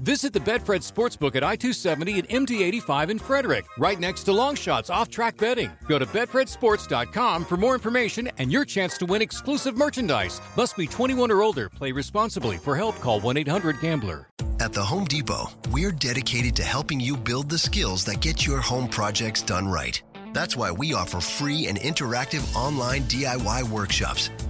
Visit the Betfred Sportsbook at I 270 and MD 85 in Frederick, right next to Longshots off track betting. Go to BetfredSports.com for more information and your chance to win exclusive merchandise. Must be 21 or older. Play responsibly. For help, call 1 800 Gambler. At the Home Depot, we're dedicated to helping you build the skills that get your home projects done right. That's why we offer free and interactive online DIY workshops.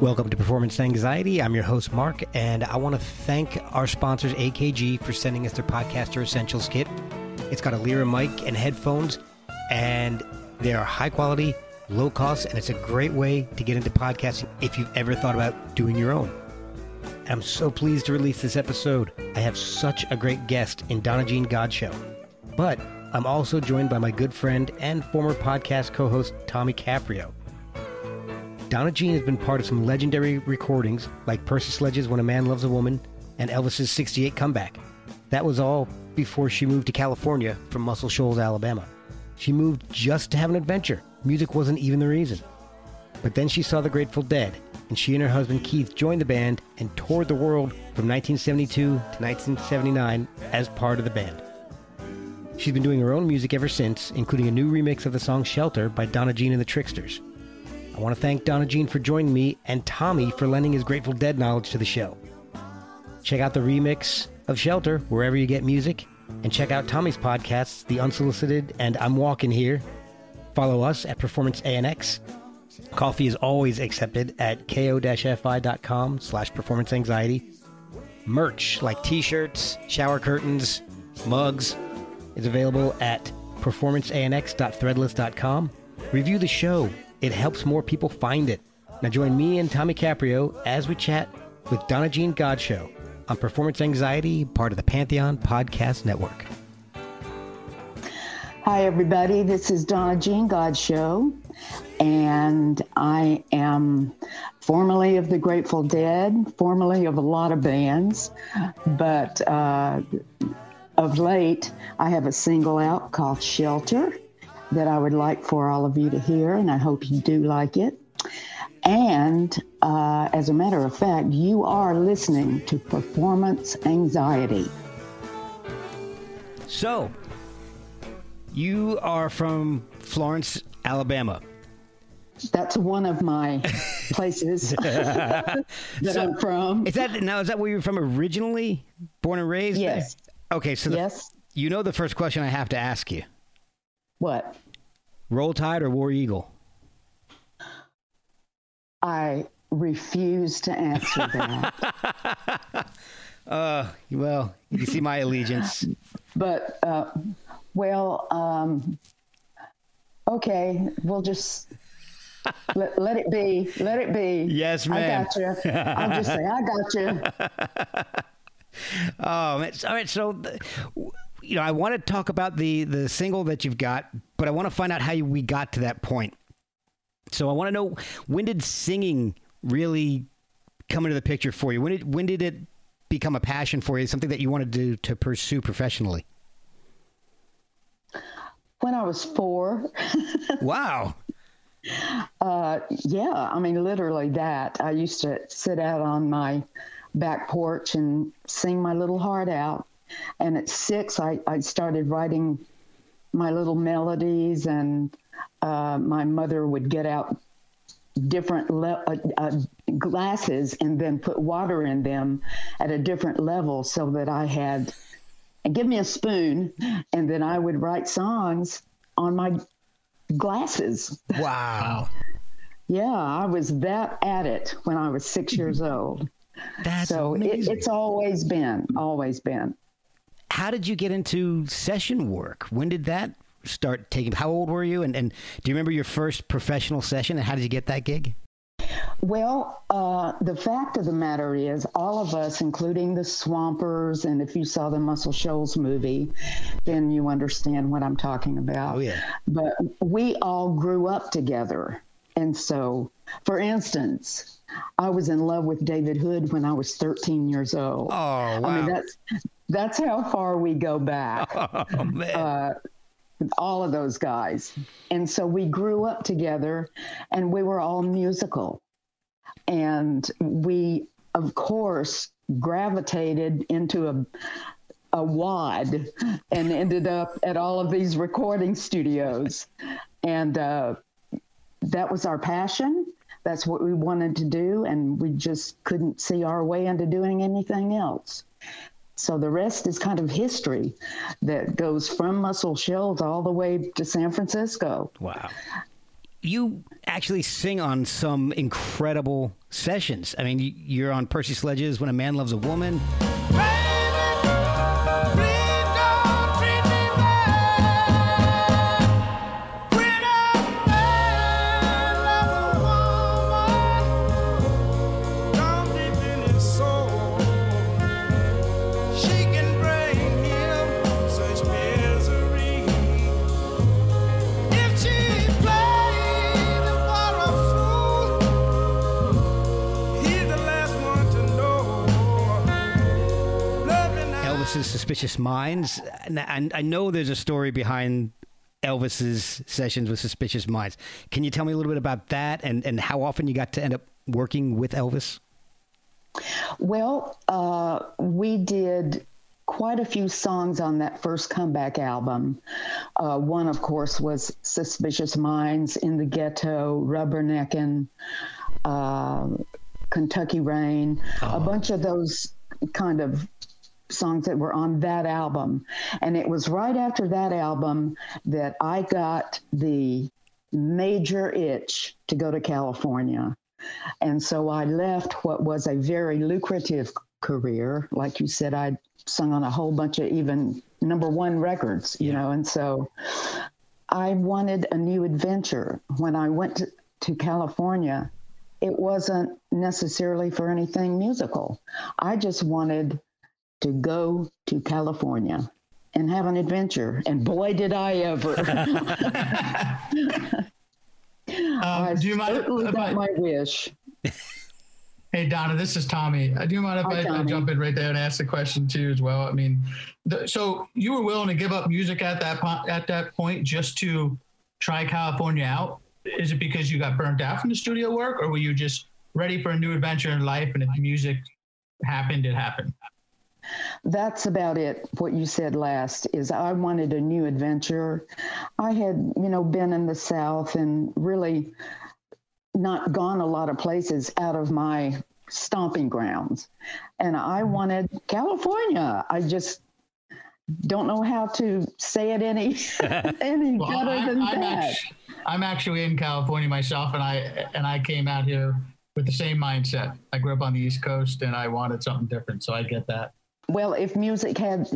Welcome to Performance Anxiety. I'm your host, Mark, and I want to thank our sponsors, AKG, for sending us their Podcaster Essentials kit. It's got a Lyra mic and headphones, and they are high quality, low cost, and it's a great way to get into podcasting if you've ever thought about doing your own. I'm so pleased to release this episode. I have such a great guest in Donna Jean Godchaux. But I'm also joined by my good friend and former podcast co host, Tommy Caprio. Donna Jean has been part of some legendary recordings like Percy Sledge's When a Man Loves a Woman and Elvis's 68 Comeback. That was all before she moved to California from Muscle Shoals, Alabama. She moved just to have an adventure. Music wasn't even the reason. But then she saw the Grateful Dead, and she and her husband Keith joined the band and toured the world from 1972 to 1979 as part of the band. She's been doing her own music ever since, including a new remix of the song Shelter by Donna Jean and the Tricksters. I want to thank Donna Jean for joining me and Tommy for lending his Grateful Dead knowledge to the show. Check out the remix of Shelter wherever you get music, and check out Tommy's podcasts, The Unsolicited and I'm Walking Here. Follow us at Performance ANX. Coffee is always accepted at ko-fi.com slash performance anxiety. Merch like t-shirts, shower curtains, mugs is available at performanceanx.threadless.com. Review the show it helps more people find it. Now join me and Tommy Caprio as we chat with Donna Jean Godchaux on Performance Anxiety, part of the Pantheon Podcast Network. Hi, everybody. This is Donna Jean Godchaux, and I am formerly of the Grateful Dead, formerly of a lot of bands, but uh, of late, I have a single out called Shelter that I would like for all of you to hear, and I hope you do like it. And uh, as a matter of fact, you are listening to Performance Anxiety. So, you are from Florence, Alabama. That's one of my places that so, I'm from. Is that now? Is that where you're from originally? Born and raised? Yes. There? Okay, so the, yes. You know the first question I have to ask you. What? Roll Tide or War Eagle? I refuse to answer that. uh, well, you can see my allegiance. But, uh, well, um, okay, we'll just let, let it be. Let it be. Yes, ma'am. I got you. I'll just say, I got you. oh, man. all right. So, you know, I want to talk about the the single that you've got, but I want to find out how you, we got to that point. So I want to know when did singing really come into the picture for you? When did when did it become a passion for you? Something that you wanted to to pursue professionally? When I was four. wow. Uh, yeah, I mean, literally that. I used to sit out on my back porch and sing my little heart out And at six, I, I started writing my little melodies, and uh, my mother would get out different le- uh, uh, glasses and then put water in them at a different level so that I had, and give me a spoon, and then I would write songs on my glasses. Wow. Yeah, I was that at it when I was six years old. That's so it, it's always been, always been. How did you get into session work? When did that start taking? How old were you? And, and do you remember your first professional session? And how did you get that gig? Well, uh, the fact of the matter is, all of us, including the Swampers, and if you saw the Muscle Shoals movie, then you understand what I'm talking about. Oh, yeah. But we all grew up together. And so, for instance, I was in love with David Hood when I was 13 years old. Oh, wow. I mean, that's, that's how far we go back. Oh, man. Uh, all of those guys. And so we grew up together and we were all musical. And we, of course, gravitated into a, a wad and ended up at all of these recording studios. And uh, that was our passion. That's what we wanted to do. And we just couldn't see our way into doing anything else. So the rest is kind of history that goes from Muscle Shoals all the way to San Francisco. Wow. You actually sing on some incredible sessions. I mean, you- you're on Percy Sledges When a Man Loves a Woman. Suspicious Minds. And and I know there's a story behind Elvis's sessions with Suspicious Minds. Can you tell me a little bit about that and, and how often you got to end up working with Elvis? Well, uh, we did quite a few songs on that first comeback album. Uh, one, of course, was Suspicious Minds, In the Ghetto, Rubberneckin', uh, Kentucky Rain, a bunch of those kind of songs that were on that album. And it was right after that album that I got the major itch to go to California. And so I left what was a very lucrative career. Like you said, I'd sung on a whole bunch of even number one records, you know, and so I wanted a new adventure. When I went to, to California, it wasn't necessarily for anything musical. I just wanted to go to California and have an adventure. And boy, did I ever. I Um, do you mind certainly if got I- my wish. Hey Donna, this is Tommy. Uh, Do you mind if Hi, I, I jump in right there and ask the question too as well? I mean, the, so you were willing to give up music at that po- at that point just to try California out? Is it because you got burnt out from the studio work, or were you just ready for a new adventure in life? And if music happened, it happened. That's about it. What you said last is I wanted a new adventure. I had, you know, been in the South and really not gone a lot of places out of my stomping grounds. And I wanted California. I just don't know how to say it any any Well, better I, than I'm, that. actually, I'm actually in California myself, and I and I came out here with the same mindset. I grew up on the East Coast, and I wanted something different. So I get that. Well, if music had,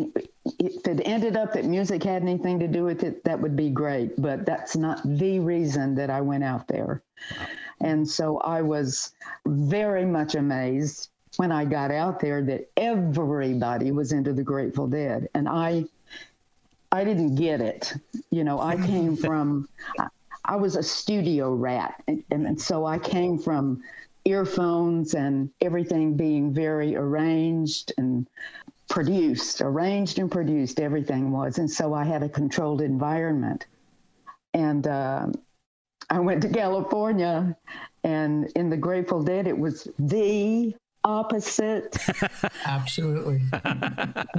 if it ended up that music had anything to do with it, that would be great. But that's not the reason that I went out there. And so I was very much amazed when I got out there that everybody was into the Grateful Dead. And I, I didn't get it. You know, I came from, I, was a studio rat. And, and so I came from earphones and everything being very arranged and produced, arranged and produced, everything was. And so I had a controlled environment. And um I went to California, and in the Grateful Dead, it was the opposite. Absolutely.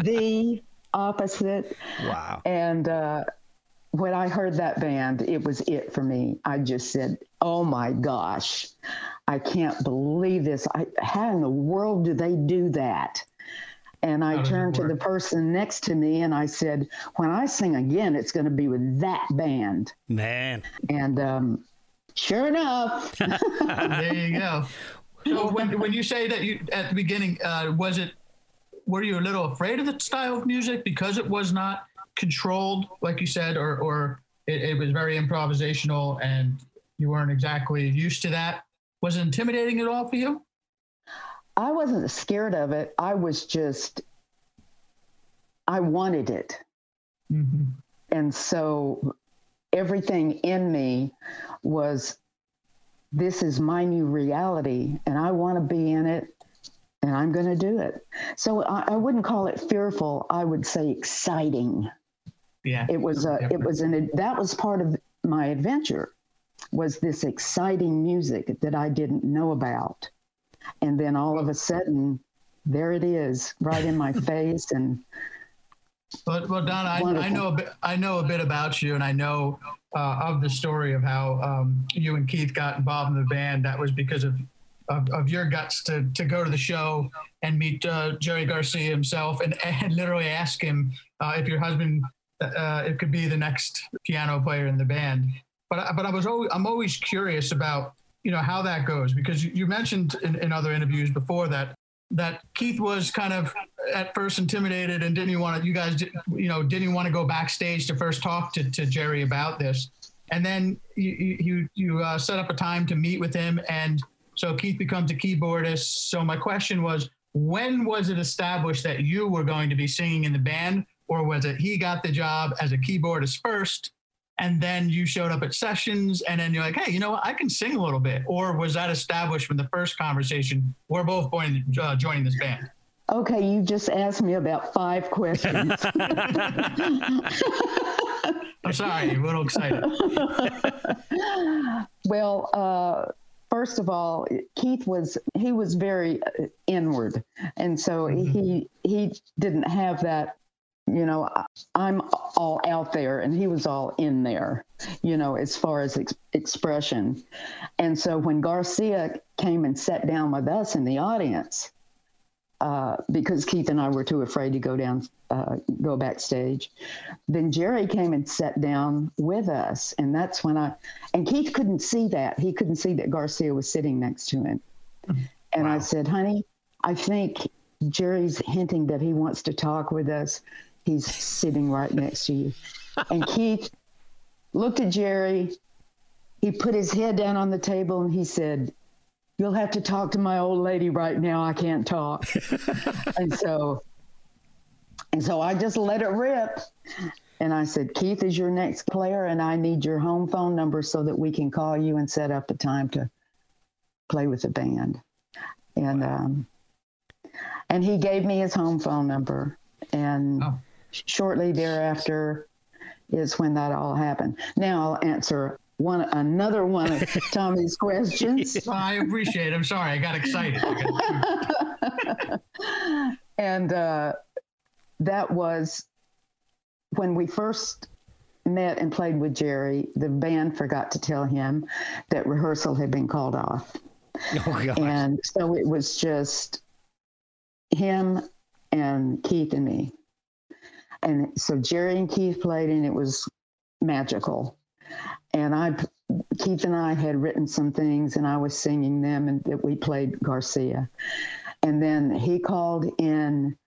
the opposite. Wow. And uh, when I heard that band, it was it for me. I just said, "Oh my gosh, I can't believe this! I, how in the world do they do that?" And I turned to the person next to me and I said, "When I sing again, it's going to be with that band." Man. And um, sure enough, there you go. So when when you say that you at the beginning, uh, was it were you a little afraid of the style of music because it was not controlled, like you said, or or it, it was very improvisational and you weren't exactly used to that? Was it intimidating at all for you? I wasn't scared of it. I was just, I wanted it. Mm-hmm. And so everything in me was, this is my new reality and I want to be in it and I'm going to do it. So I, I, wouldn't call it fearful. I would say exciting. Yeah. It was, a, it was an, that was part of my adventure was this exciting music that I didn't know about. And then all of a sudden, there it is right in my face. And but well, Donna, I, I, know a bit. I know a bit about you, and I know uh, of the story of how um, you and Keith got involved in the band. That was because of of, of your guts to to go to the show and meet uh, Jerry Garcia himself, and, and literally ask him uh, if your husband uh, it could be the next piano player in the band. But but I was always, I'm always curious about you know how that goes because you, mentioned in, in other interviews before that that Keith was kind of at first intimidated and didn't want to, you guys, you know, didn't want to go backstage to first talk to, to Jerry about this. And then you, you, you uh, set up a time to meet with him. And so Keith becomes a keyboardist. So my question was, when was it established that you were going to be singing in the band or was it he got the job as a keyboardist first and then you showed up at sessions and then you're like hey you know what? I can sing a little bit. Or was that established from the first conversation we're both going uh, joining this band? Okay you just asked me about five questions. I'm sorry you're a little excited. Well uh, first of all keith was he was very inward. And so mm-hmm. he he didn't have that you know, I'm all out there and he was all in there, you know, as far as ex- expression. And so when Garcia came and sat down with us in the audience, uh, because Keith and I were too afraid to go down, uh, go backstage. Then Jerry came and sat down with us, and that's when I and Keith couldn't see that. He couldn't see that Garcia was sitting next to him. And wow. I said, "Honey, I think Jerry's hinting that he wants to talk with us." He's sitting right next to you. And Keith looked at Jerry. He put his head down on the table and he said, You'll have to talk to my old lady right now. I can't talk. and so and so I just let it rip. And I said, Keith is your next player, and I need your home phone number so that we can call you and set up a time to play with the band. And um, and he gave me his home phone number. And oh shortly thereafter is when that all happened. Now I'll answer one another one of Tommy's questions. I appreciate it. I'm sorry, I got excited. and uh, that was when we first met and played with Jerry. The band forgot to tell him that rehearsal had been called off. Oh, and so it was just him and Keith and me. And so Jerry and Keith played, and it was magical. And I, Keith and I had written some things, and I was singing them, and that we played Garcia. And then he called in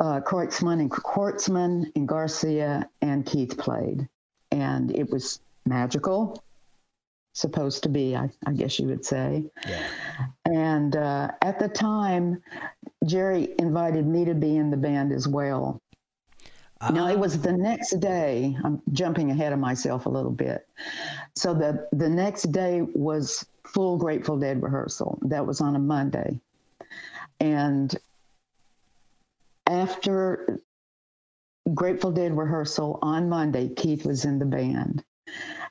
uh, Kreutzmann and Kreutzmann and Garcia and Keith played, and it was magical. Supposed to be, I, I guess you would say. Yeah. And uh, at the time, Jerry invited me to be in the band as well. No, it was the next day. I'm jumping ahead of myself a little bit. So the the next day was full Grateful Dead rehearsal. That was on a Monday, and after Grateful Dead rehearsal on Monday, Keith was in the band,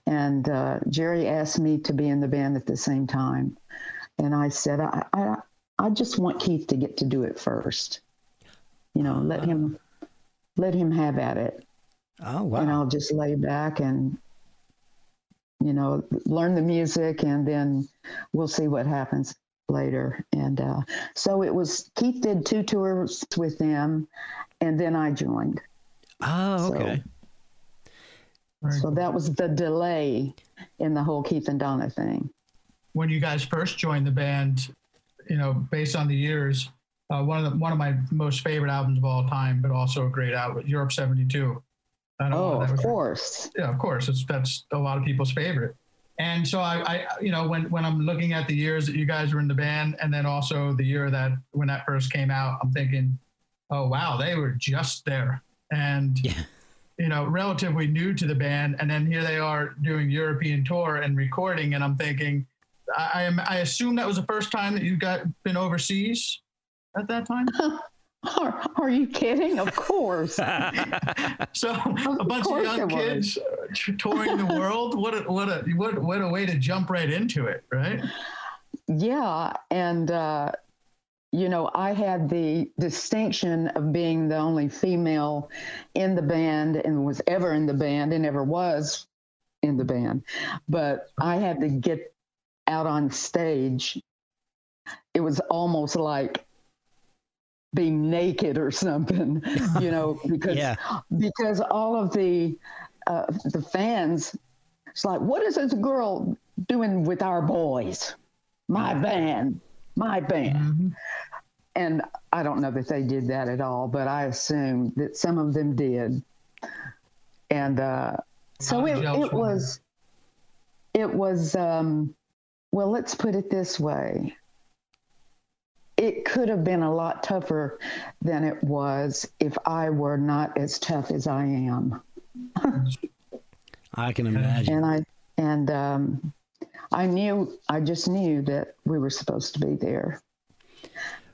and uh, Jerry asked me to be in the band at the same time, and I said I, I I just want Keith to get to do it first. You know, let him let him have at it. Oh wow! And I'll just lay back and you know learn the music, and then we'll see what happens later. And uh, so it was. Keith did two tours with them, and then I joined. Oh, okay. So, so that was the delay in the whole Keith and Donna thing. When you guys first joined the band, you know, based on the years, uh, one of the, one of my most favorite albums of all time, but also a great album, Europe '72. Oh, of course. Yeah, of course. It's, that's a lot of people's favorite. And so I, I, you know, when when I'm looking at the years that you guys were in the band, and then also the year that when that first came out, I'm thinking, oh wow, they were just there, and yeah. you know, relatively new to the band, and then here they are doing European tour and recording, and I'm thinking, I, I, I assume that was the first time that you got been overseas at that time. Are, are, you kidding? Of course. so a bunch of, of young kids touring the world. What a, what a what what a way to jump right into it, right? Yeah, and uh, you know, I had the distinction of being the only female in the band and was ever in the band and ever was in the band, but I had to get out on stage. It was almost like being naked or something, you know, because yeah. because all of the uh, the fans, it's like, what is this girl doing with our boys? My band, my band. Mm-hmm. And I don't know that they did that at all, but I assume that some of them did. And uh, so it, it was, it was, um, well, let's put it this way it could have been a lot tougher than it was if I were not as tough as I am. I can imagine. And I and um, I knew I just knew that we were supposed to be there,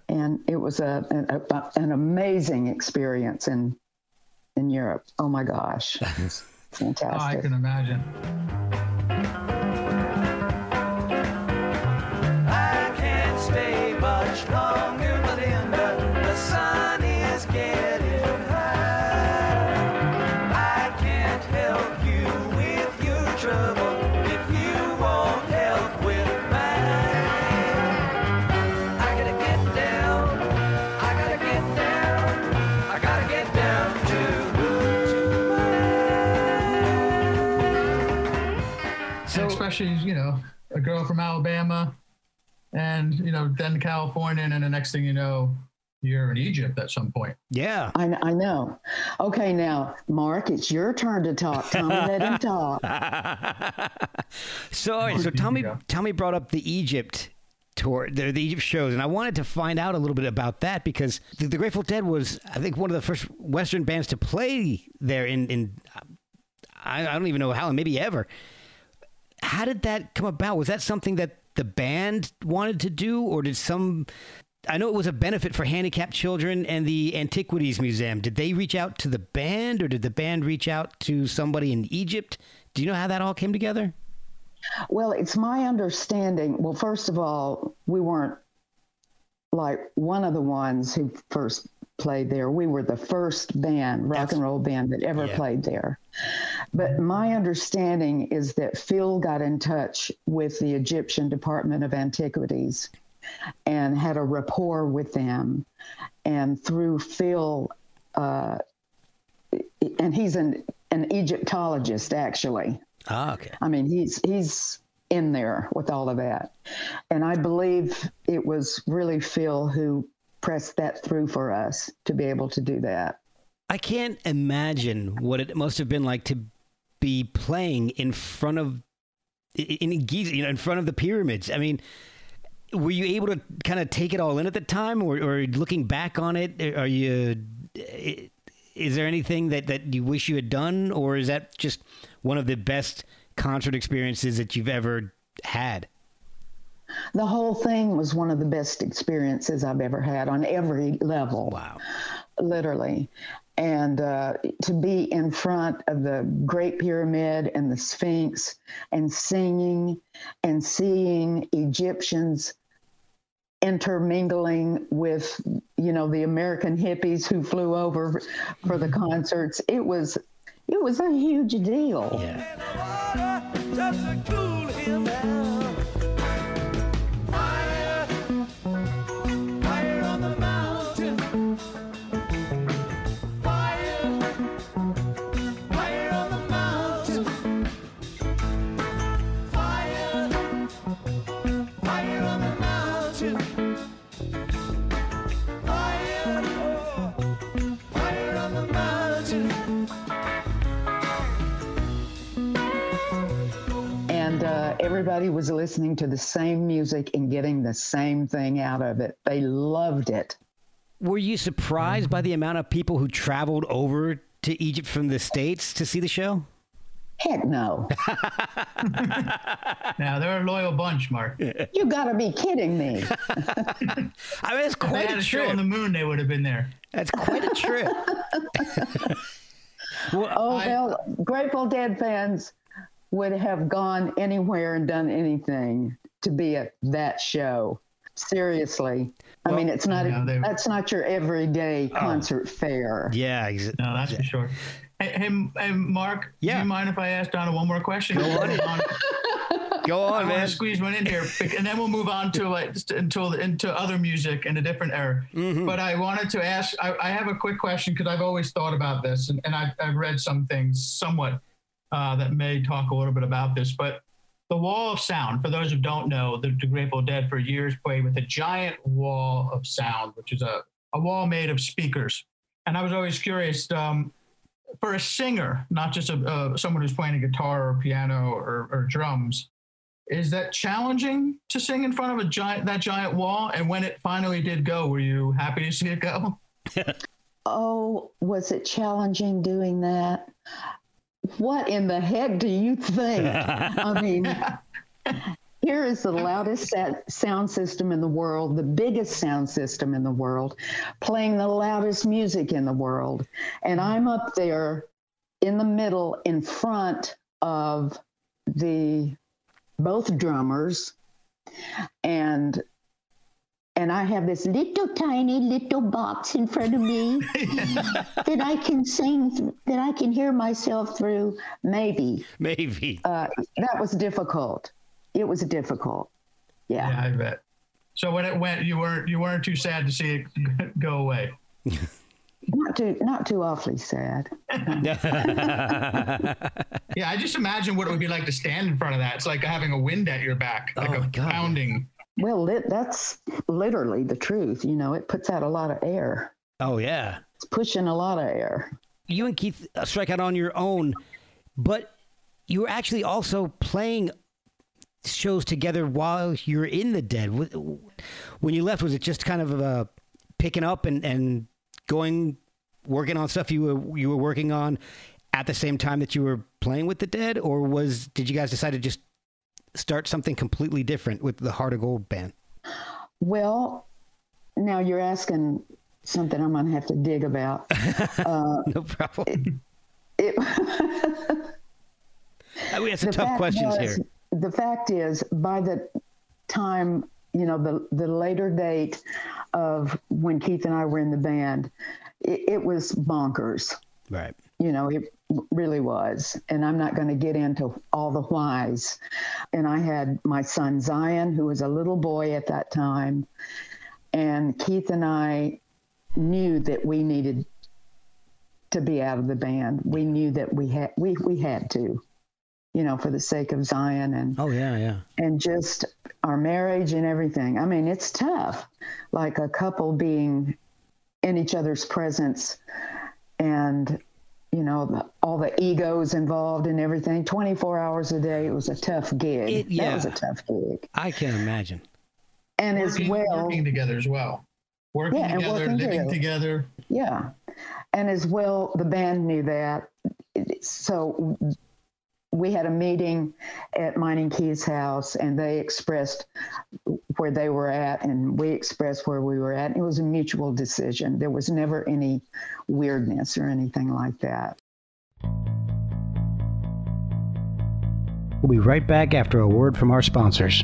and it was a, a, a an amazing experience in in Europe. Oh my gosh, fantastic! Oh, I can imagine. You know a girl from Alabama, and you know then California, and then the next thing you know, you're in Egypt at some point. Yeah, I, I know. Okay, now Mark, it's your turn to talk. Tommy, let him talk. so, so Tommy, Tommy brought up the Egypt tour, the, the, Egypt shows, and I wanted to find out a little bit about that because the, the, Grateful Dead was, I think, one of the first Western bands to play there in, in I, I don't even know how, maybe ever how did that come about? Was that something that the band wanted to do, or did some? I know it was a benefit for handicapped children and the Antiquities Museum. Did they reach out to the band, or did the band reach out to somebody in Egypt? Do you know how that all came together? Well, it's my understanding. Well, first of all, we weren't like one of the ones who first played there. We were the first band, rock That's, and roll band that ever yeah. played there. But my understanding is that Phil got in touch with the Egyptian Department of Antiquities and had a rapport with them. And through Phil, uh, and he's an, an Egyptologist actually. Ah, okay. I mean, he's he's in there with all of that. And I believe it was really Phil who pressed that through for us to be able to do that. I can't imagine what it must have been like to be playing in front of in Giza, you know, in front of the pyramids. I mean, were you able to kind of take it all in at the time, or, or looking back on it, are you? Is there anything that that you wish you had done, or is that just one of the best concert experiences that you've ever had? The whole thing was one of the best experiences I've ever had on every level. Wow. Literally. And uh, to be in front of the Great Pyramid and the Sphinx and singing and seeing Egyptians intermingling with you know the American hippies who flew over for the concerts. It was it was a huge deal. Yeah. Everybody was listening to the same music and getting the same thing out of it. They loved it. Were you surprised by the amount of people who traveled over to Egypt from the States to see the show? Heck no. Now they're a loyal bunch, Mark. you got to be kidding me. I mean, it's If they quite had a a show trip. on the moon, they would have been there. That's quite a trip. well, Oh, I- well, Grateful Dead fans would have gone anywhere and done anything to be at that show. Seriously. I mean, it's not, Yeah, they- that's not your everyday concert fare. yeah, ex- No, that's for sure. Hey, hey, hey, Mark. Yeah. Do you mind if I ask Donna one more question? Go on. go I on, want man. to squeeze one in here, and then we'll move on to like just until into other music in a different era. Mm-hmm. But I wanted to ask. I, I have a quick question because I've always thought about this, and, and I've, I've read some things somewhat uh, that may talk a little bit about this. But the wall of sound, for those who don't know, the, the Grateful Dead for years played with a giant wall of sound, which is a, a wall made of speakers. And I was always curious. Um, for a singer, not just a, uh, someone who's playing a guitar or piano or, or drums, is that challenging to sing in front of a giant that giant wall? And when it finally did go, were you happy to see it go? Oh, was it challenging doing that? What in the heck do you think? I mean, here is the loudest sound system in the world, the biggest sound system in the world, playing the loudest music in the world. And I'm up there in the middle in front of the both drummers and and I have this little tiny little box in front of me that I can sing, that I can hear myself through. Maybe Maybe. uh, that was difficult. It was difficult. Yeah. Yeah, I bet. So when it went, you weren't you weren't too sad to see it go away. not too, not too awfully sad. Yeah, I just imagine what it would be like to stand in front of that. It's like having a wind at your back, like Oh, a God. pounding. Well, lit, that's literally the truth. You know, it puts out a lot of air. oh yeah. It's pushing a lot of air. You and Keith uh, strike out on your own, but you were actually also playing shows together while you're in the dead. When you left, was it just kind of uh, picking up and, and going working on stuff you were you were working on at the same time that you were playing with the dead, or was did you guys decide to just start something completely different with the Heart of Gold band? Well, now you're asking something I'm going to have to dig about. Uh, no problem. It, I mean, it's a tough questions was- here. The fact is, by the time you know the the later date of when Keith and I were in the band, it, it was bonkers. Right. You know, it really was. And I'm not going to get into all the whys. And I had my son Zion, who was a little boy at that time, and Keith and I knew that we needed to be out of the band. We knew that we had we we had to, you know, for the sake of Zion and Oh yeah, yeah. and just our marriage and everything. I mean, it's tough, like a couple being in each other's presence and, you know, the, all the egos involved and everything. 24 hours a day, it was a tough gig. It- That was a tough gig. I can imagine. And working, as well, working together as well. Working Yeah, and together, working living together. together. yeah. And as well, the band knew that. So we had a meeting at Mining Keys house and they expressed where they were at and we expressed where we were at. It was a mutual decision. There was never any weirdness or anything like that. We'll be right back after a word from our sponsors.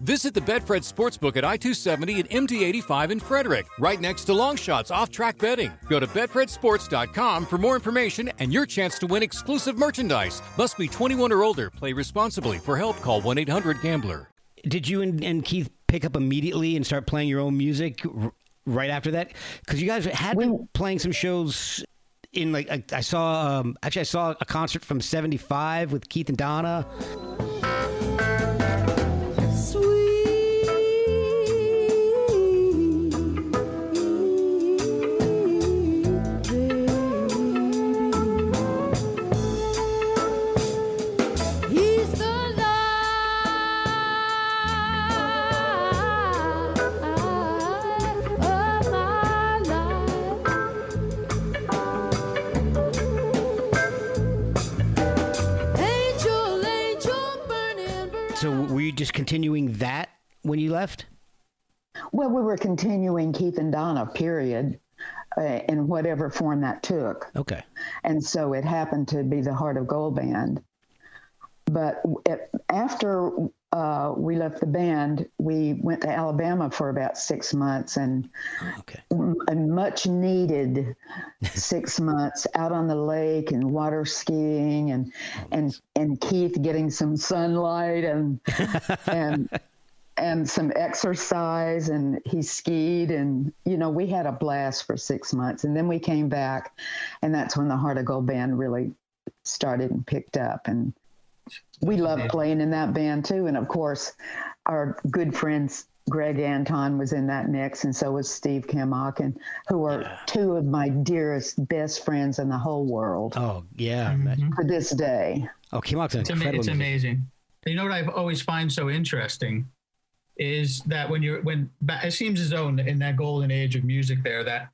Visit the Betfred Sportsbook at I 270 and MD 85 in Frederick, right next to Longshots off track betting. Go to BetfredSports.com for more information and your chance to win exclusive merchandise. Must be 21 or older. Play responsibly. For help, call 1 800 Gambler. Did you and, and Keith pick up immediately and start playing your own music r- right after that? Because you guys had been playing some shows in like I, I saw um, actually I saw a concert from '75 with Keith and Donna. Just continuing that when you left? Well, we were continuing Keith and Donna, period, uh, in whatever form that took. Okay. And so it happened to be the Heart of Gold band. But it, after uh, we left the band, we went to Alabama for about six months and Okay. a much needed six months out on the lake and water skiing and and and Keith getting some sunlight and and and some exercise and he skied and you know we had a blast for six months and then we came back and that's when the Heart of Gold band really started and picked up and we loved playing in that band too and of course our good friends Greg Anton was in that mix and so was Steve Kimock who are two of my dearest best friends in the whole world Oh yeah. Mm-hmm. to this day Oh, Kimock's an It's, ama- incredible. it's musician. amazing. You know what I've always find so interesting is that when you're when it seems as though in, in that golden age of music there that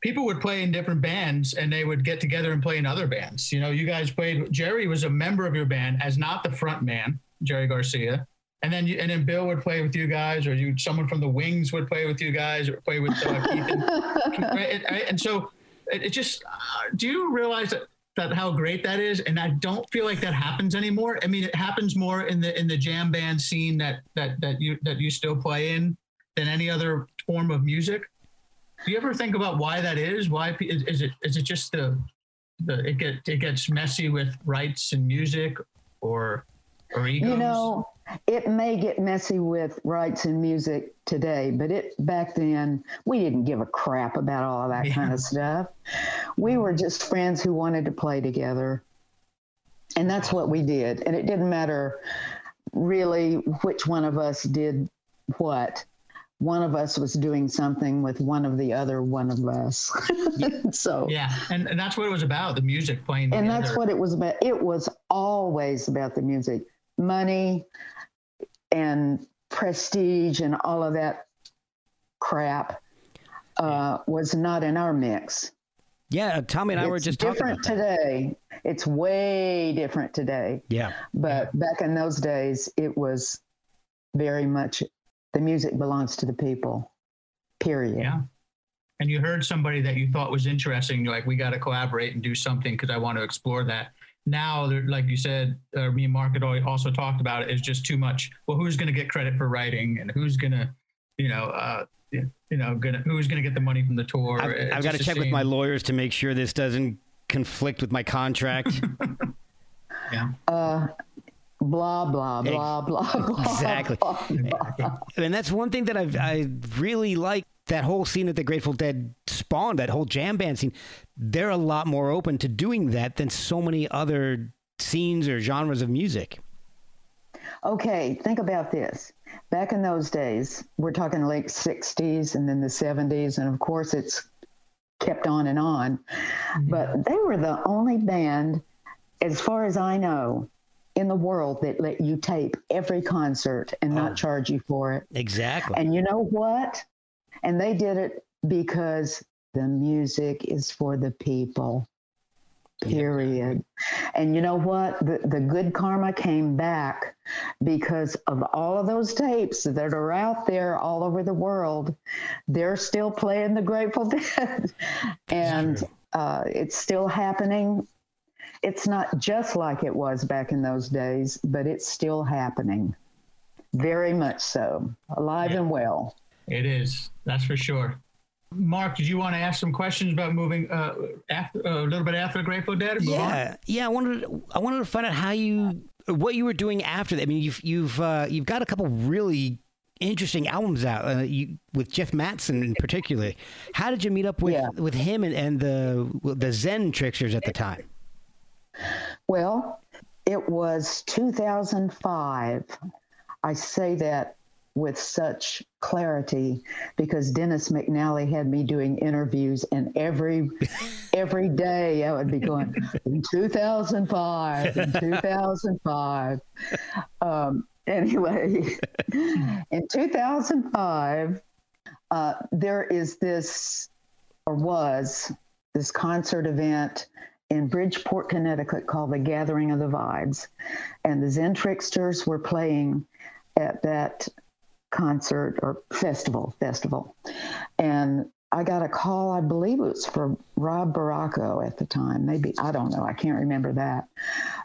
people would play in different bands and they would get together and play in other bands. You know, you guys played. Jerry was a member of your band as not the front man, Jerry Garcia. And then you, and then Bill would play with you guys, or you someone from the Wings would play with you guys, or play with uh, Keith. And, and, and so it, it just uh, do you realize that that how great that is and i don't feel like that happens anymore i mean it happens more in the in the jam band scene that that that you that you still play in than any other form of music do you ever think about why that is why is, is it is it just the the it get it gets messy with rights and music or or egos You know, it may get messy with rights and music today, but it back then we didn't give a crap about all of that Yeah. kind of stuff. We were just friends who wanted to play together. And that's what we did. And it didn't matter really which one of us did what. One of us was doing something with one of the other one of us. so yeah and, and that's what it was about the music playing and together. that's what it was about. It was always about the music, money, and prestige, and all of that crap uh, was not in our mix. Yeah, Tommy and I were it's just talking different about that. today. It's way different today. Yeah. But back in those days, it was very much the music belongs to the people. Period. Yeah. And you heard somebody that you thought was interesting, you're like, we got to collaborate and do something because I want to explore that. Now, like you said, or me and Mark had also talked about it, is just too much. Well, who's going to get credit for writing and who's going to, you know, uh, you know, gonna who's going to get the money from the tour? I've, I've got to just a check with my lawyers to make sure this doesn't conflict with my contract. Yeah. Uh, blah, blah, blah, blah, blah. Exactly. blah, blah. and that's one thing that I've I really like that whole scene that the Grateful Dead spawned, that whole jam band scene. They're a lot more open to doing that than so many other scenes or genres of music. Okay, think about this. Back in those days, we're talking late 60s and then the 70s, and of course it's kept on and on. Mm-hmm. But they were the only band, as far as I know, in the world that let you tape every concert and not Oh. charge you for it. Exactly. And you know what? And they did it because the music is for the people. period. And you know what? The, the good karma came back because of all of those tapes that are out there all over the world. They're still playing the Grateful Dead. and uh, it's still happening. It's not just like it was back in those days, but it's still happening. Very much so. Alive and well. It is. That's for sure. Mark, did you want to ask some questions about moving uh, after uh, a little bit after the Grateful Dead? or move on? Yeah, yeah. I wanted to, I wanted to find out how you what you were doing after that. I mean, you've you've uh, you've got a couple really interesting albums out uh, you, with Jeff Mattson in particular. How did you meet up with Yeah. with him and, and the the Zen Tricksters at the time? Well, it was 2005. I say that with such clarity because Dennis McNally had me doing interviews, and every every day I would be going in 2005, in 2005. Um, anyway, in 2005, uh, there is this, or was this concert event in Bridgeport, Connecticut called the Gathering of the Vibes. And the Zen Tricksters were playing at that concert or festival, festival. And I got a call, I believe it was for Rob Barraco at the time. Maybe, I don't know, I can't remember that.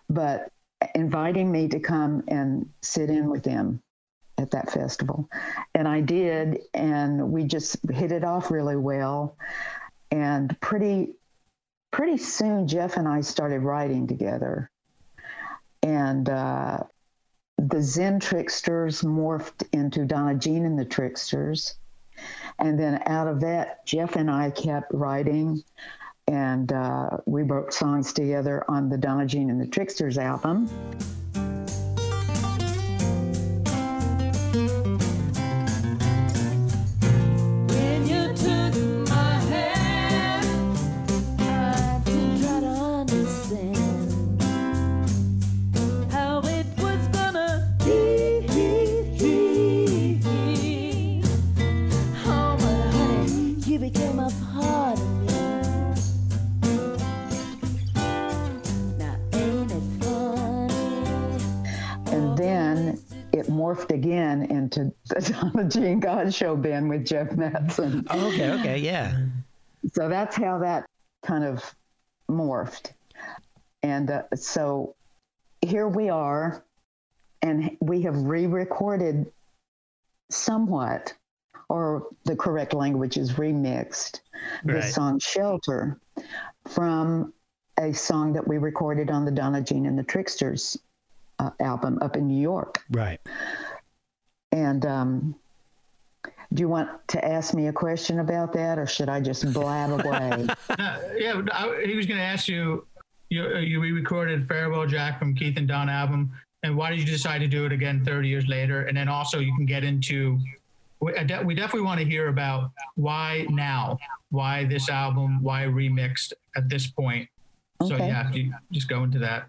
But inviting me to come and sit in with them at that festival. And I did, and we just hit it off really well. And pretty pretty soon Jeff and I started writing together. And uh, the Zen Tricksters morphed into Donna Jean and the Tricksters. And then out of that, Jeff and I kept writing. And uh, we wrote songs together on the Donna Jean and the Tricksters album. Into the Donna Jean Godchaux band with Jeff Mattson. Oh, okay, okay, yeah. so that's how that kind of morphed and uh, so here we are and we have re-recorded somewhat or the correct language is remixed the Right. song shelter from a song that we recorded on the donna jean and the tricksters uh, album up in new york Right. And um, do you want to ask me a question about that, or should I just blab away? Uh, yeah, I, he was going to ask you. You, you re-recorded "Farewell Jack" from Keith and Don album, and why did you decide to do it again 30 years later? And then also you can get into. We, we definitely want to hear about why now, why this album, why remixed at this point. Okay. So yeah, you just go into that.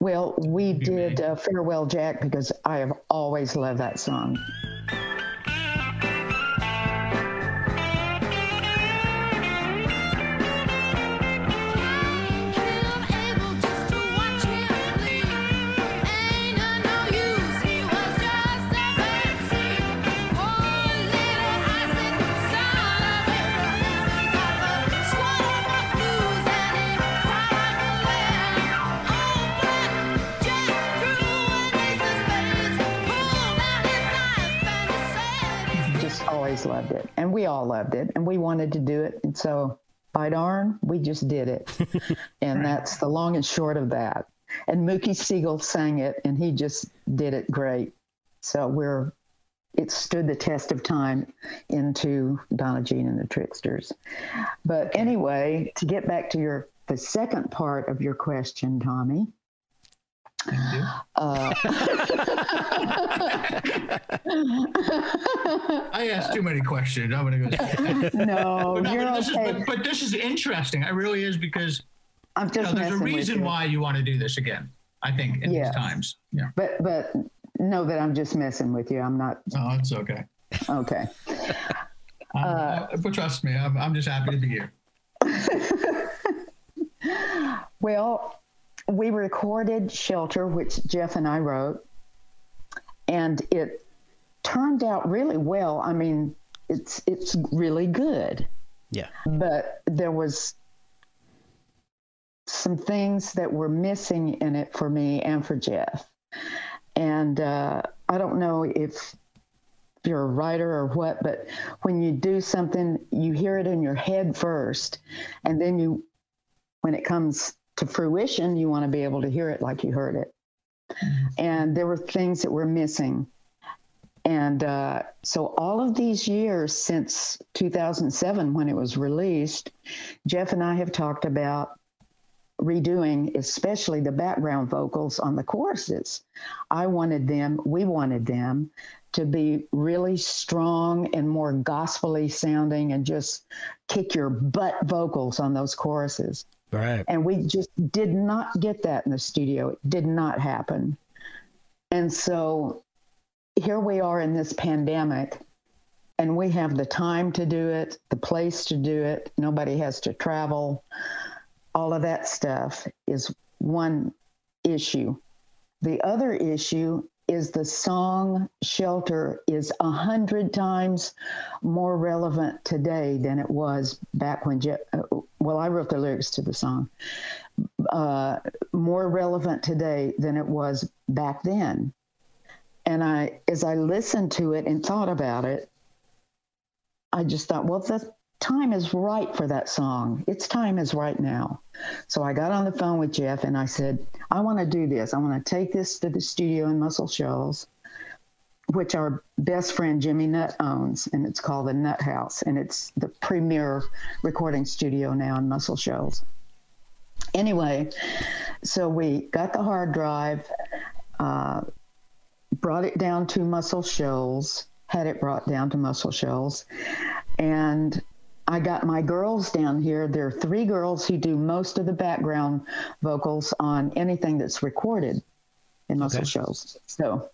Well, we did uh, "Farewell Jack" because I have always loved that song. All loved it, and we wanted to do it, and so by darn, we just did it, and that's the long and short of that. And Mookie Siegel sang it, and he just did it great. So we're it stood the test of time into Donna Jean and the Tricksters. But anyway, to get back to your the second part of your question, Tommy. Uh, I asked too many questions. I'm gonna go. no, But, no, you're but, this is, but, but this is interesting. It really is because I'm you know, there's a reason you. why you want to do this again. I think in Yes. these times. Yeah. But but know that I'm just messing with you. I'm not Oh, it's okay. okay. Um, uh, but trust me, I'm, I'm just happy to be here. Well, we recorded Shelter, which Jeff and I wrote, and it turned out really well. I mean, it's it's really good, Yeah. but there was some things that were missing in it for me and for Jeff. And uh, I don't know if you're a writer or what, but when you do something, you hear it in your head first, and then you, when it comes to fruition, you want to be able to hear it like you heard it. And there were things that were missing. And uh, so, all of these years since 2007, when it was released, Jeff and I have talked about redoing, especially the background vocals on the choruses. I wanted them, we wanted them to be really strong and more gospelly sounding and just kick your butt vocals on those choruses. Right. And we just did not get that in the studio. It did not happen. And so here we are in this pandemic, and we have the time to do it, the place to do it. Nobody has to travel. All of that stuff is one issue. The other issue is the song Shelter is a hundred times more relevant today than it was back when, Je- uh, well, I wrote the lyrics to the song, uh, more relevant today than it was back then. And I, as I listened to it and thought about it, I just thought, well, the time is right for that song. Its time is right now. So I got on the phone with Jeff and I said, I want to do this. I want to take this to the studio in Muscle Shoals, which our best friend Jimmy Nutt owns, and it's called the Nut House, and it's the premier recording studio now in Muscle Shoals. Anyway, so we got the hard drive, uh, brought it down to Muscle Shoals, had it brought down to Muscle Shoals, and I got my girls down here. There are three girls who do most of the background vocals on anything that's recorded in Muscle Okay. Shoals. So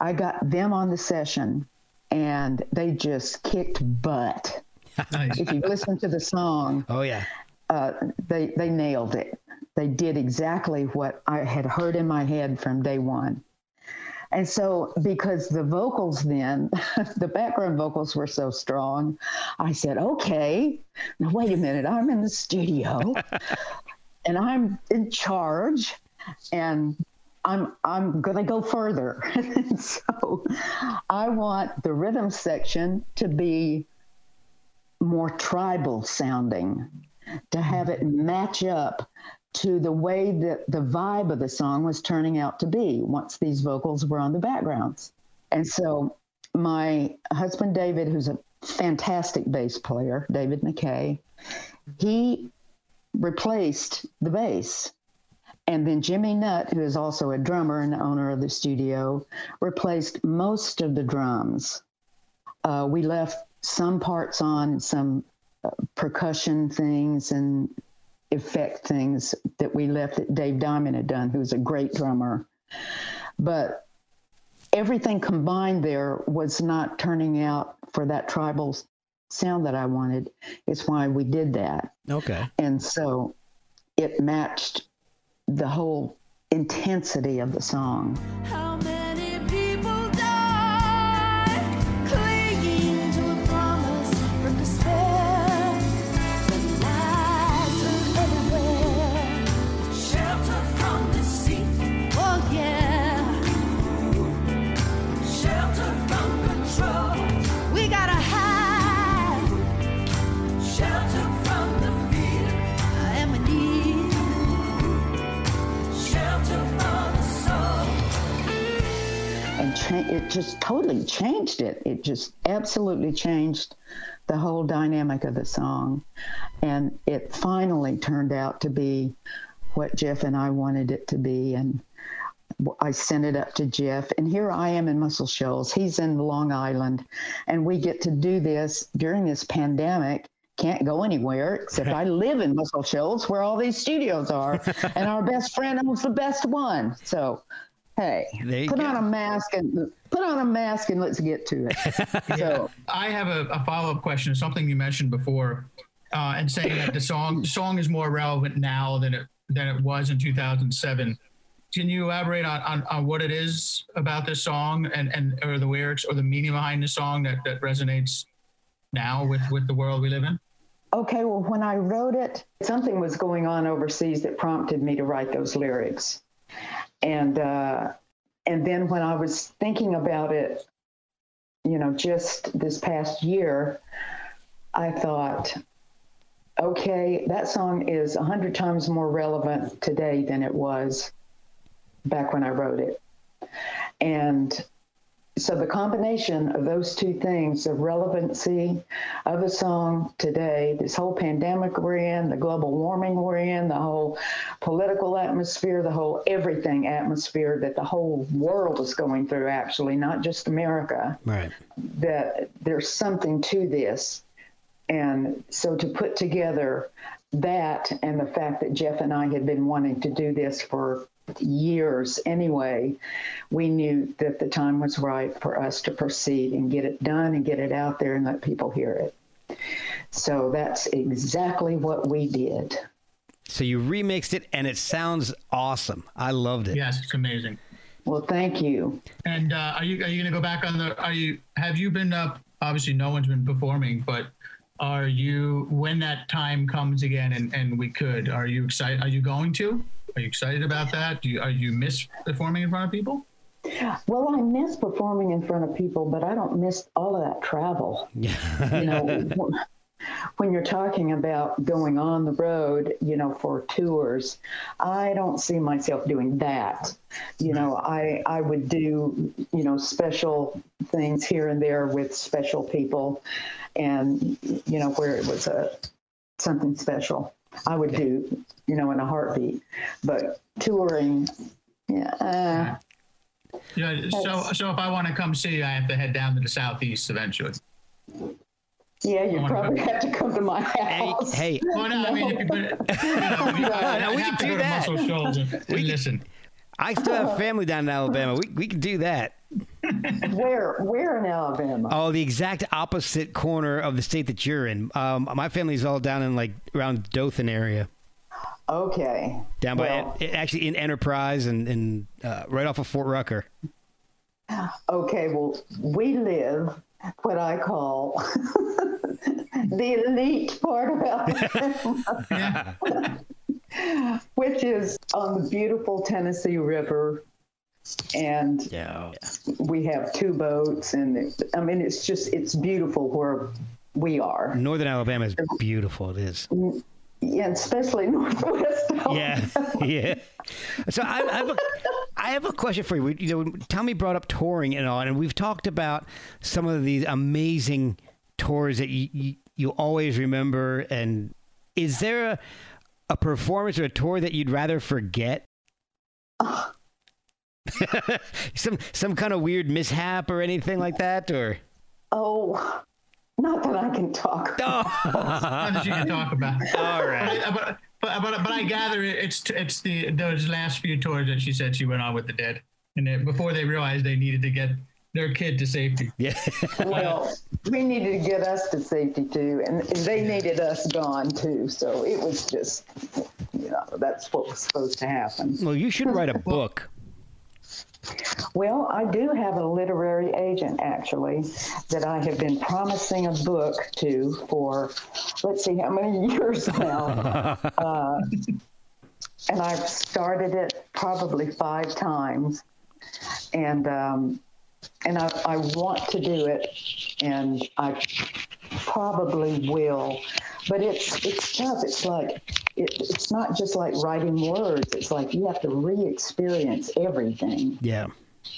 I got them on the session and they just kicked butt. Nice. If you listen to the song, Oh yeah. uh, they they nailed it. They did exactly what I had heard in my head from day one. And so, because the vocals then, the background vocals were so strong, I said, okay, now wait a minute, I'm in the studio and I'm in charge and I'm I'm gonna go further. So I want the rhythm section to be more tribal sounding to have it match up to the way that the vibe of the song was turning out to be once these vocals were on the backgrounds. And so my husband David, who's a fantastic bass player, David MacKay, he replaced the bass. And then Jimmy Nutt, who is also a drummer and owner of the studio, replaced most of the drums. Uh, we left some parts on, some uh, percussion things and effect things that we left that Dave Diamond had done, who's a great drummer. But everything combined there was not turning out for that tribal sound that I wanted. It's why we did that. Okay. And so it matched the whole intensity of the song. Changed it. It just absolutely changed the whole dynamic of the song, and it finally turned out to be what Jeff and I wanted it to be. And I sent it up to Jeff, and here I am in Muscle Shoals. He's in Long Island, and we get to do this during this pandemic. Can't go anywhere except I live in Muscle Shoals, where all these studios are, and our best friend owns the best one. So, hey, There put go. on a mask and put on a mask and let's get to it. So, I have a, a follow up question, something you mentioned before. uh, and saying that the song song is more relevant now than it than it was in 2007. Can you elaborate on, on, on what it is about this song and, and or the lyrics or the meaning behind the song that, that resonates now with, with the world we live in? Okay, well, when I wrote it, something was going on overseas that prompted me to write those lyrics, and uh, and then when I was thinking about it, you know, just this past year, I thought, okay, that song is a hundred times more relevant today than it was back when I wrote it, and so the combination of those two things the relevancy of the song today this whole pandemic we're in the global warming we're in the whole political atmosphere the whole everything atmosphere that the whole world is going through actually not just america Right. that there's something to this and so to put together that and the fact that jeff and i had been wanting to do this for years anyway we knew that the time was right for us to proceed and get it done and get it out there and let people hear it so that's exactly what we did So you remixed it, and it sounds awesome. I loved it. Yes, it's amazing. well thank you And uh, are you are you going to go back on the? Are you have you been up? Obviously, no one's been performing, but are you when that time comes again and, and we could? Are you excited? Are you going to? Are you excited about that? Do you are you miss performing in front of people? well i miss performing in front of people but i don't miss all of that travel you know when you're talking about going on the road you know for tours i don't see myself doing that. You know i i would do you know special things here and there with special people and you know where it was a something special. I would do you know in a heartbeat. But touring yeah. Uh, Yeah. So so if I want to come see you, I have to head down to the southeast eventually. Yeah you probably have to come to my house hey, Well, no, I mean, if you put you know, if you, No, we can do go that. To Muscle Shoals and, and listen. I still have family down in Alabama. We we can do that. where where in alabama Oh, the exact opposite corner of the state that you're in. Um, my family's all down in like around Dothan area, okay down by Well- actually in Enterprise and and uh, right off of Fort Rucker. Okay, well, we live what I call the elite part of Alabama, which is on the beautiful Tennessee River. And Yeah. we have two boats, and it, I mean, it's just, it's beautiful where we are. Northern Alabama is beautiful. It is. Mm, Yeah, especially Northwest. Yeah, yeah. So I, I have a, I have a question for you. We, you know, Tommy brought up touring and all, and we've talked about some of these amazing tours that you you, you always remember. And is there a, a performance or a tour that you'd rather forget? some some kind of weird mishap or anything like that, or Oh, not that I can talk. oh, Not that you can talk about. all right. But, uh, but, but, but, but I gather it's it's the those last few tours that she said she went on with the dead, and then before they realized they needed to get their kid to safety. Yeah. Well, we needed to get us to safety too, and, and they needed us gone too. So it was just, you know, that's what was supposed to happen. Well, you should write a book. Well, I do have a literary agent actually that I have been promising a book to for, let's see how many years now. uh, and I've started it probably five times. And, um, and I, I want to do it, and I probably will. But it's it's tough. It's like it, it's not just like writing words. It's like you have to re-experience everything Yeah.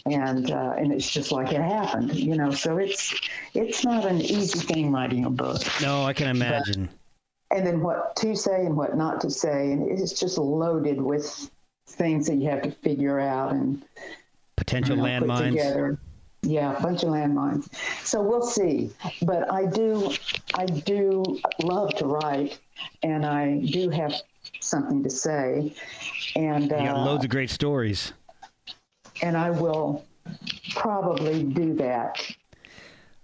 and uh, and it's just like it happened, you know. So it's it's not an easy thing writing a book, No, I can imagine. and then what to say and what not to say, and it's just loaded with things that you have to figure out and Potential you know, landmines. Yeah, a bunch of landmines. So we'll see. But I do, I do love to write, and I do have something to say, and You got uh, loads of great stories. and I will probably do that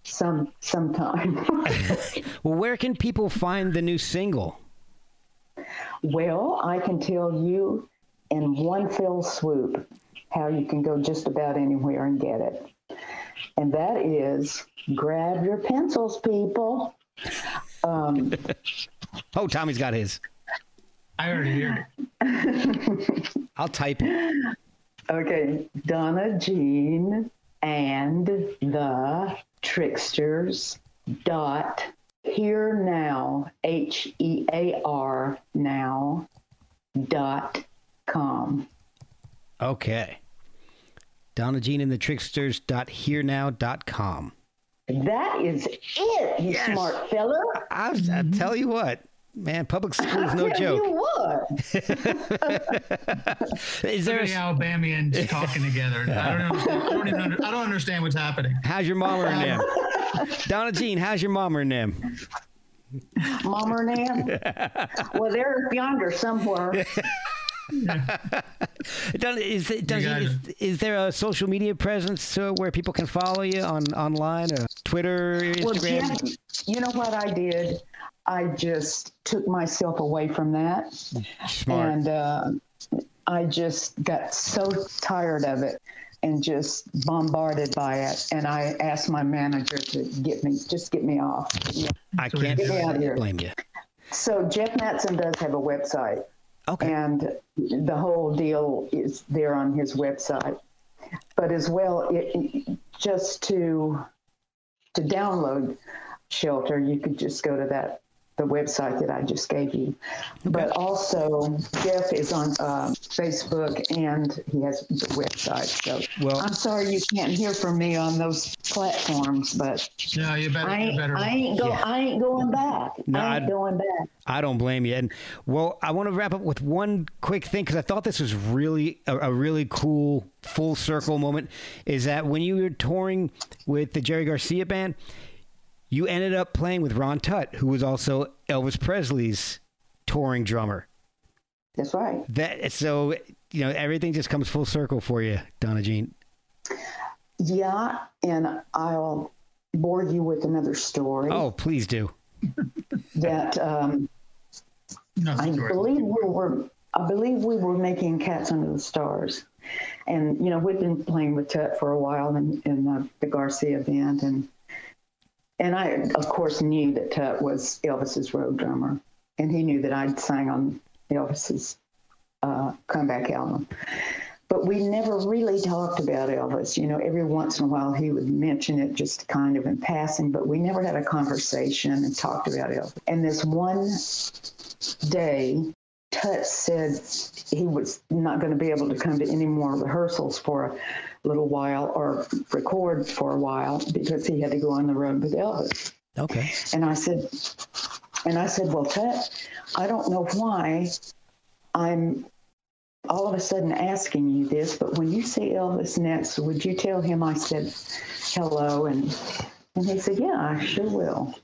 some sometime. Well, where can people find the new single? Well, I can tell you in one fell swoop how you can go just about anywhere and get it. And that is grab your pencils, people. Um, Oh, Tommy's got his. I already hear it. I'll type it. okay, Donna Jean and the tricksters dot here now H E A R now dot com. Okay. Donna Jean and the Tricksters dot herenow.com. That is it, you smart fella. I, was, I tell you what, man, public school is no Yeah, joke. You would. Is there Three a, Alabamians talking together. I don't understand. I don't even under, I don't understand what's happening. how's your mom or them? Donna Jean, how's your mom or them? Mom or Nan? well, they're yonder somewhere. Donna, is, it- does, guys- is, is there a social media presence uh, where people can follow you on online or Twitter, Well, Instagram? Jeff, you know what I did? I just took myself away from that. Smart. And uh, I just got so tired of it and just bombarded by it. And I asked my manager to get me, just get me off. I can't Get me out of here. blame you. So Jeff Mattson does have a website. Okay. and the whole deal is there on his website. But as well, it, just to to download Shelter, you could just go to that the website that I just gave you. But also, Jeff is on um Facebook and he has the website. So Well- I'm sorry you can't hear from me on those platforms, but No, you better. I you better. I ain't go I ain't going back. No, I ain't I'd- going back. I don't blame you. And well, I want to wrap up with one quick thing because I thought this was really a, a really cool full circle moment. Is that when you were touring with the Jerry Garcia band, you ended up playing with Ron Tutt, who was also Elvis Presley's touring drummer. That's right. That so you know everything just comes full circle for you, Donna Jean. Yeah, and I'll bore you with another story Oh, please do. that um, no, I sorry. believe we were. I believe we were making Cats Under the Stars, and you know we'd been playing with Tutt for a while in, in the, the Garcia band, and and I of course knew that Tutt was Elvis's road drummer, and he knew that I'd sang on Elvis's uh, comeback album. But we never really talked about Elvis. You know, every once in a while he would mention it just kind of in passing, but we never had a conversation and talked about Elvis. And this one day, Tutt said he was not going to be able to come to any more rehearsals for a little while or record for a while because he had to go on the road with Elvis. Okay. And I said, and I said, well, Tutt, I don't know why I'm all of a sudden asking you this, but when you see Elvis next, would you tell him I said hello? And and he said, yeah, I sure will.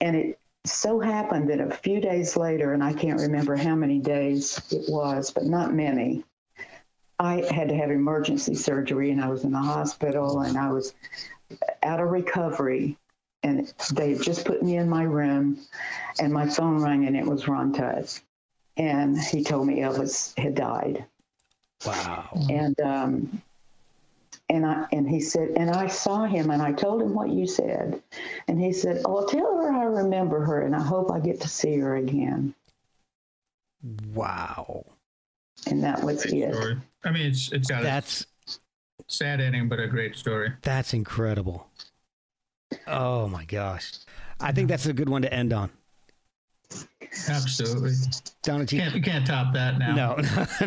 And it so happened that a few days later, and I can't remember how many days it was, but not many, I had to have emergency surgery and I was in the hospital and I was out of recovery. And they just put me in my room and my phone rang and it was Ron Tutt. And he told me Elvis had died Wow. and um, and I and he said, and I saw him, and I told him what you said, and he said, "Oh, tell her I remember her, and I hope I get to see her again." Wow. And that was Great it. story. I mean, it's it's got That's a sad ending, but a great story. That's incredible. Oh my gosh. I think that's a good one to end on. Absolutely. Donna G. Can't you can't top that now. No,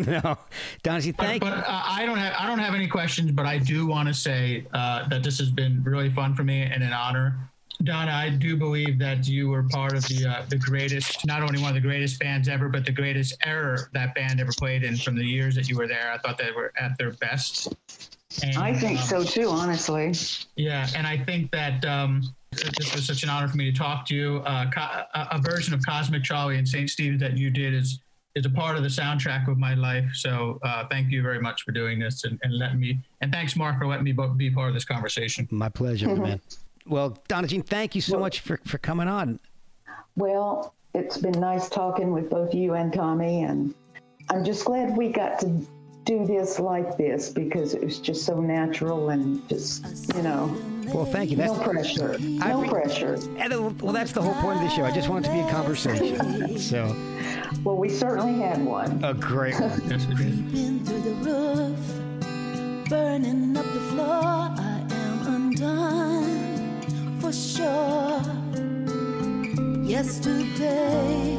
no. Donna G, But, but uh, I don't have I don't have any questions, but I do want to say uh, that this has been really fun for me and an honor. Donna, I do believe that you were part of the uh, the greatest, not only one of the greatest bands ever, but the greatest era that band ever played in. From the years that you were there, I thought they were at their best. And, I think um, so too, honestly. Yeah, and I think that um, this was such an honor for me to talk to you. Uh, co- a, a version of Cosmic Charlie and St. Stephen's that you did is is a part of the soundtrack of my life. So uh, thank you very much for doing this and, and letting me. And thanks, Mark, for letting me be part of this conversation. My pleasure, man. Well, Donna Jean, thank you so Well- much for, for coming on. Well, it's been nice talking with both you and Tommy, and I'm just glad we got to do this like this because it was just so natural and just, you know, Well, thank you. no That's, pressure. I No re- pressure. and, uh, well, that's the whole point of the show. I just want it to be a conversation. So, Well, we certainly had one. a great one. Yes, it is. Been through the roof, burning up the floor. I am undone for sure. Yesterday,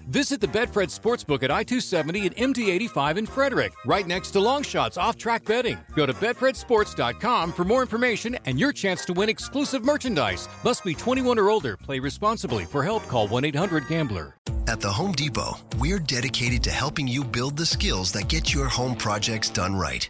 Visit the Betfred Sportsbook at I 270 and MD 85 in Frederick, right next to Longshots off track betting. Go to BetfredSports.com for more information and your chance to win exclusive merchandise. Must be 21 or older. Play responsibly. For help, call 1 800 Gambler. At the Home Depot, we're dedicated to helping you build the skills that get your home projects done right.